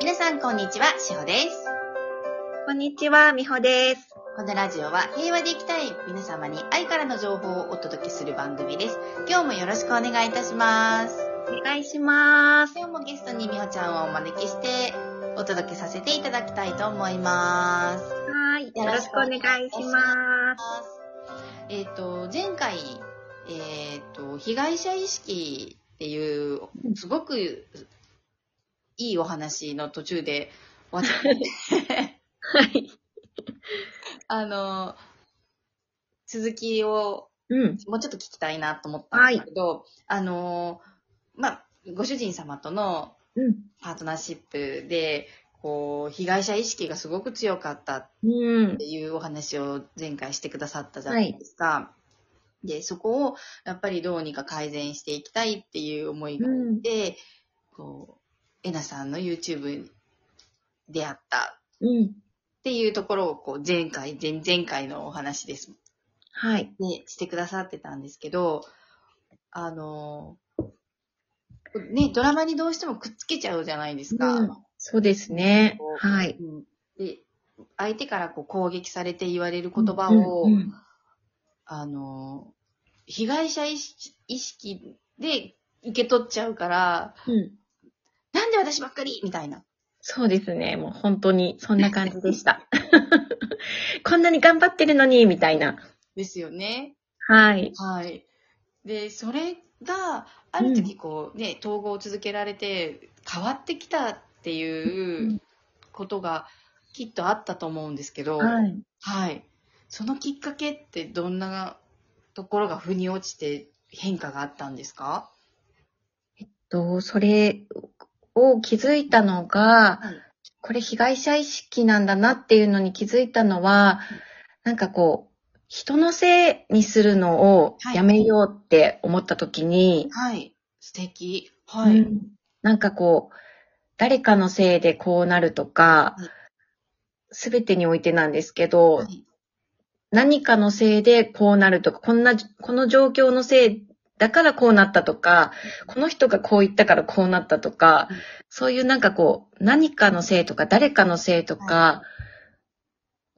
皆さんこんにちは、しほです。こんにちは、みほです。このラジオは平和で生きたい皆様に愛からの情報をお届けする番組です。今日もよろしくお願いいたします。お願いします。今日もゲストにみほちゃんをお招きしてお届けさせていただきたいと思います。はい。よろしくお願いします。えっ、と、前回、えっ、と、被害者意識っていう、すごくいいお話の途中で終わっちゃって、はい。あの、続きをうん。もうちょっと聞きたいなと思ったんですけど、あの、まあ、ご主人様とのうん。パートナーシップで、こう、被害者意識がすごく強かったっうんて。いうお話を前回してくださったじゃないですか。で、そこをやっぱりどうにか改善していきたいっていう思いがあって、こう、えなさんの YouTube であったうん。っていうところをこう前回、前々回のお話ですはい。ね、してくださってたんですけど、あの、ね、ドラマにどうしてもくっつけちゃうじゃないですか。うんそうですねこ。うはい。うんで、相手からこう攻撃されて言われる言葉を、うんうんあの、被害者意識意識で受け取っちゃうから、うん。私ばっかりみたいな。そうですね。もう本当にそんな感じでした。こんなに頑張ってるのに、みたいな。ですよね。はい。はい。で、それが、ある時こうね、統合を続けられて変わってきたっていうことがきっとあったと思うんですけど、はい。はい。そのきっかけってどんなところが腑に落ちて変化があったんですか？と、それを気づいたのが、はい。これ被害者意識なんだなっていうのに気づいたのは、なんかこう、人のせいにするのをやめようって思った時に、はい。素敵。はい。うんなんかこう、誰かのせいでこうなるとかはい、すべてにおいてなんですけど、はい何かのせいでこうなるとか、こんな、この状況のせいだからこうなったとか、この人がこう言ったからこうなったとかうん、そういうなんかこう、何かのせいとか誰かのせいとか、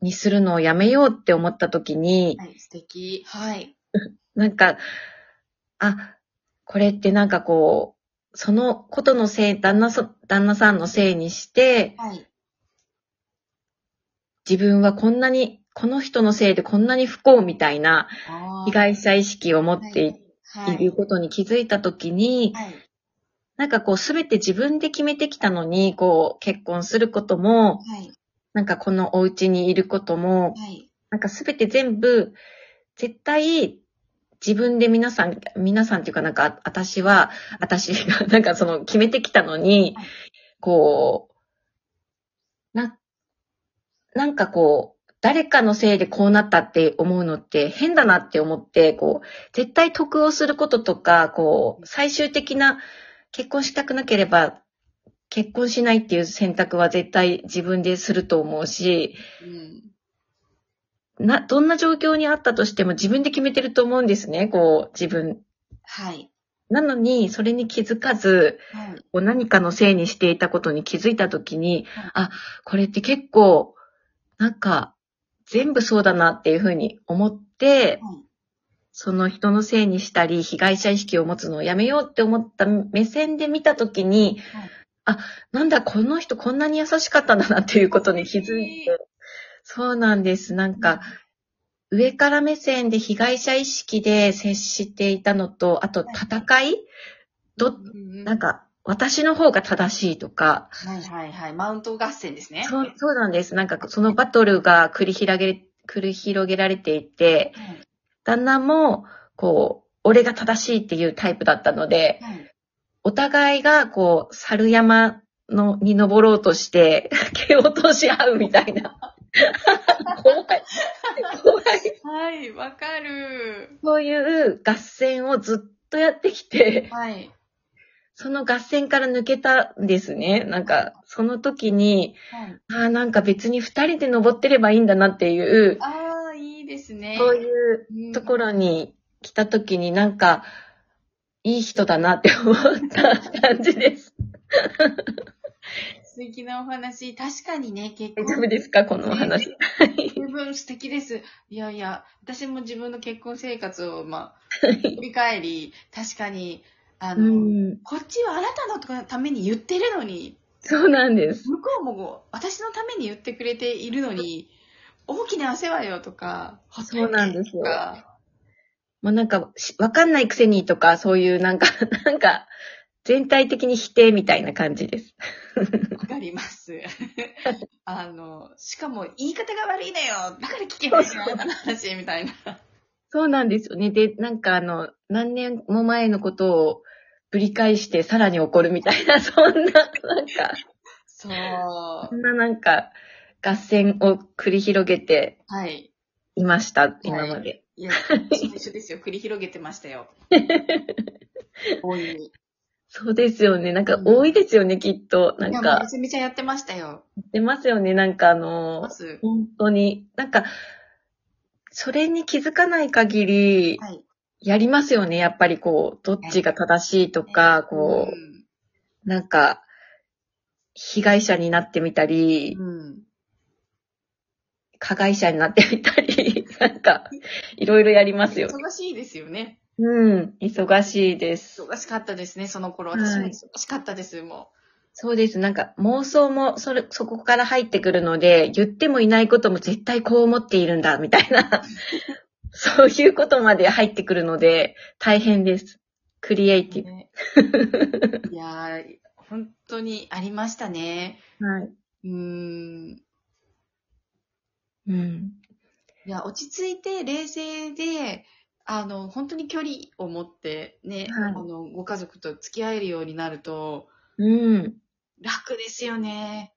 にするのをやめようって思った時に、はい。素敵。はい。なんか、あ、これってなんかこう、そのことのせい、旦那そ、旦那さんのせいにして、はい。自分はこんなに、この人のせいでこんなに不幸みたいな被害者意識を持っていはい。いることに気づいたときに、はい。なんかこうすべて自分で決めてきたのに、こう結婚することも、はい。なんかこのお家にいることも、はい。なんかすべて全部、絶対自分で皆さん、皆さんっていうかなんか私は、私が なんかその決めてきたのにはい、こう、な、なんかこう、誰かのせいでこうなったって思うのって変だなって思って、こう、絶対得をすることとか、こう、最終的な結婚したくなければ、結婚しないっていう選択は絶対自分ですると思うし、うん。な、どんな状況にあったとしても自分で決めてると思うんですね、こう、自分。はい。なのに、それに気づかず、はい。こう何かのせいにしていたことに気づいたときに、はいあ、これって結構、なんか、全部そうだなっていうふうに思って、はいその人のせいにしたり、被害者意識を持つのをやめようって思った目線で見たときに、はい。あ、なんだ、この人こんなに優しかったんだなっていうことに気づいて、そうなんです。なんか、上から目線で被害者意識で接していたのと、あと戦い？ど、うん。なんか、私の方が正しいとか、はいはいはい。マウント合戦ですね。そう、そうなんです。なんか、そのバトルが繰り広げ、繰り広げられていて、はい。旦那も、こう、俺が正しいっていうタイプだったので、はい。お互いが、こう、猿山の、に登ろうとして、蹴落とし合うみたいな。怖い。怖い。はい、わかる。そういう合戦をずっとやってきて、はい。その合戦から抜けたんですね。なんか、その時に、はい。ああ、なんか別に二人で登ってればいいんだなっていう、ああ、いいですね。そういうところに来た時になんか、いい人だなって思った感じです。素敵なお話。確かにね、結婚。大丈夫ですか？このお話。十分素敵です。いやいや、私も自分の結婚生活を、まあ、振り返り、確かに、あうの、ん。こっちはあなたのために言ってるのに、そうなんです。向こうも私のために言ってくれているのに、大きなお世話よとか、そうなんですよもうなんか、しわかんないくせにとか、そういうなんか、なんか、全体的に否定みたいな感じです。わかります。あの、しかも言い方が悪いのよだから聞けないよ、あなたの話、みたいな。そうなんですよね。で、なんかあの、何年も前のことをぶり返してさらに怒るみたいな、そんな、なんか、そう。そんななんか、合戦を繰り広げてはい。いました、今まで。いや、一緒ですよ。繰り広げてましたよ。大いに。そうですよね。なんか多いですよね、きっと。ないんや、もうめか、ちゃめちゃやってましたよ。出ますよね。なんかあの。本当に。なんか、それに気づかない限り、はい。やりますよね。やっぱりこう、どっちが正しいとか、こう、んなんか、被害者になってみたり、うん。加害者になってみたり、なんか、いろいろやりますよね。忙しいですよね。うん、忙しいです。忙しかったですね、その頃。はい私も忙しかったです、もそうです。なんか妄想もそれ、そこから入ってくるので、言ってもいないことも絶対こう思っているんだ、みたいな、そういうことまで入ってくるので、大変です。クリエイう。ティブ。ねいやー、本当にありましたね。はい。うーん。うん。いや、落ち着いて冷静で、あの、本当に距離を持ってね、はいあの、ご家族と付き合えるようになると、うん。楽ですよね。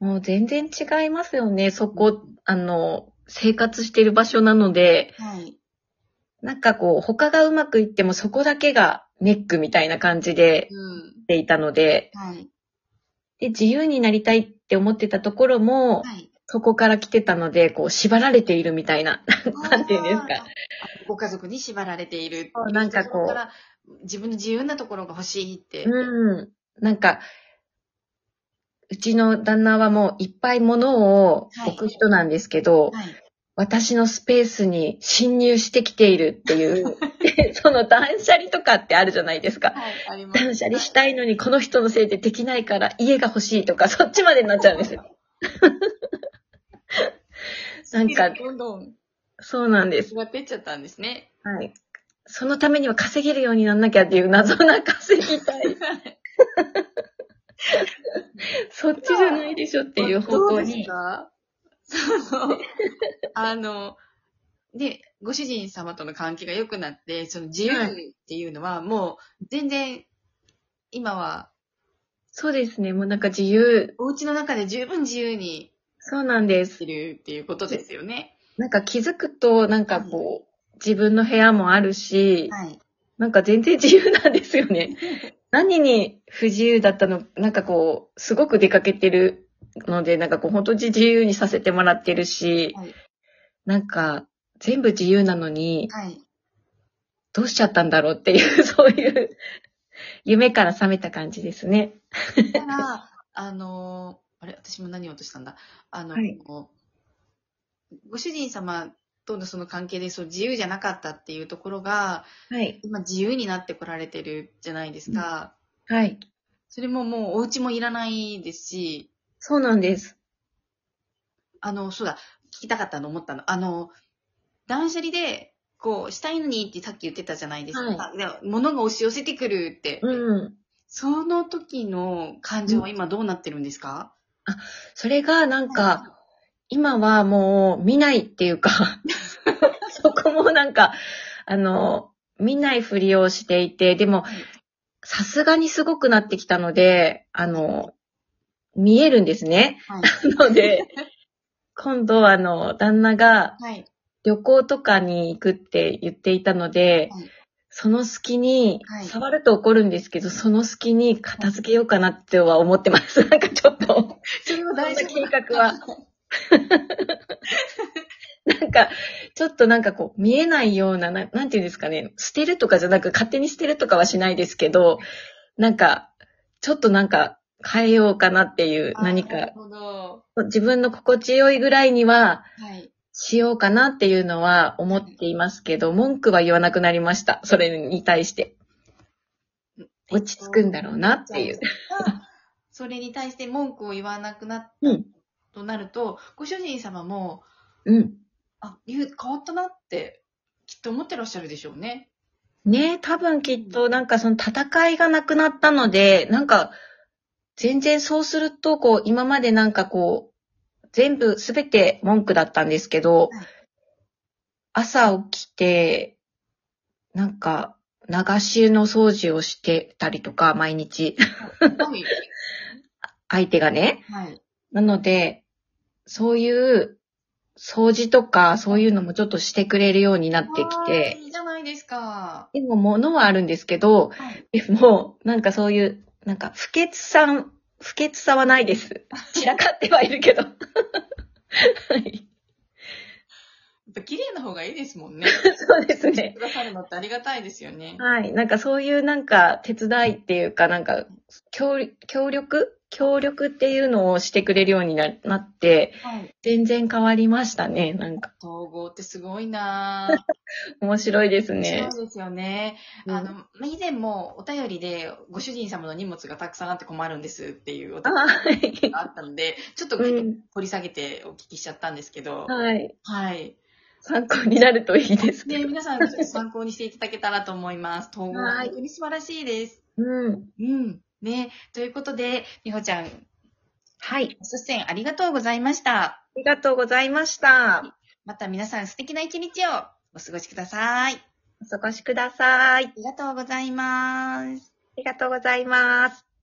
もう全然違いますよね。そこ、あの、生活してる場所なので、はい。なんかこう、他がうまくいってもそこだけがネックみたいな感じでうん。していたので、はい。で、自由になりたいって思ってたところも、はい。そこから来てたので、こう、縛られているみたいな、なんていうんですか。ご家族に縛られている。なんかこう自分の自由なところが欲しいって。うん。なんか、うちの旦那はもういっぱい物を置く人なんですけど、はい。私のスペースに侵入してきているっていう、で その断捨離とかってあるじゃないですか。はい、す。断捨離したいのにこの人のせいでできないから家が欲しいとか、そっちまでになっちゃうんですよ。なんか、どんどんそうなんです。座ってっちゃったんですね。はい。そのためには稼げるようになんなきゃっていう謎な稼ぎたい。そっちじゃないでしょっていう方向に。かその、あの、で、ご主人様との関係が良くなって、その自由っていうのはもう全然、今はそうですね。もうなんか自由。お家の中で十分自由にそうなんですい。るっていうことですよね。なんか気づくと、なんかこう、自分の部屋もあるし、はい。なんか全然自由なんですよね。何に不自由だったの、なんかこう、すごく出かけてるので、なんかこう、本当に自由にさせてもらってるし、はいなんか、全部自由なのに、はい。どうしちゃったんだろうっていう、そういう、夢から覚めた感じですね。だから、あの、あれ私も何言おうとしたんだ。あの、はいご主人様とのその関係でそう自由じゃなかったっていうところが、はい。今自由になってこられてるじゃないですか。はい。それももうお家もいらないですし、そうなんです。あの、そうだ、聞きたかったの思ったの。あの、断捨離で、こう、したいのにってさっき言ってたじゃないですか。で物が押し寄せてくるって。うん。その時の感情は今どうなってるんですか、それがなんか、今はもう見ないっていうか、そこもなんか、あの、見ないふりをしていて、でもはい、さすがにすごくなってきたので、あの、見えるんですね。はい。なので、今度あの、旦那がはい。旅行とかに行くって言っていたので、はいその隙にはい、触ると怒るんですけど、その隙に片付けようかなっては思ってます。なんかちょっと。それは大丈夫そんな計画は。なんか、ちょっとなんかこう、見えないような、ななんていうんですかね、捨てるとかじゃなく、勝手に捨てるとかはしないですけど、なんか、ちょっとなんか、変えようかなっていう、何か、自分の心地よいぐらいには、しようかなっていうのは思っていますけど、文句は言わなくなりました。それに対して。落ち着くんだろうなっていう。それに対して文句を言わなくなったとなると、ご主人様も、うん。あ、変わったなって、きっと思ってらっしゃるでしょうね。ね多分きっとなんかその戦いがなくなったので、なんか、全然そうすると、こう、今までなんかこう、全部すべて文句だったんですけど、はい、朝起きて、なんか、流し湯の掃除をしてたりとか、毎日。相手がね。はい。なので、そういう掃除とか、そういうのもちょっとしてくれるようになってきて。いいじゃないですか。でも、物はあるんですけど、はい、でも、なんかそういう、なんか、不潔さん、不潔さはないです。散らかってはいるけど。はい。やっぱ綺麗な方がいいですもんね。そうですね。くださるのってありがたいですよね。はい。なんかそういうなんか手伝いっていうか、なんか協協力協力っていうのをしてくれるようになって、はい、全然変わりましたね、なんか。統合ってすごいな 面白いですね。そうですよね。うん、あの、以前もお便りで、ご主人様の荷物がたくさんあって困るんですっていうお便りがあったので、ちょっと掘り下げてお聞きしちゃったんですけど。はい。はい。参考になるといいですね。皆さん参考にしていただけたらと思います。統合、本当に素晴らしいです。うん。うん。ね。ということで、みほちゃん。はい。出演ありがとうございました。ありがとうございました。また皆さん素敵な一日をお過ごしください。お過ごしください。ありがとうございます。ありがとうございます。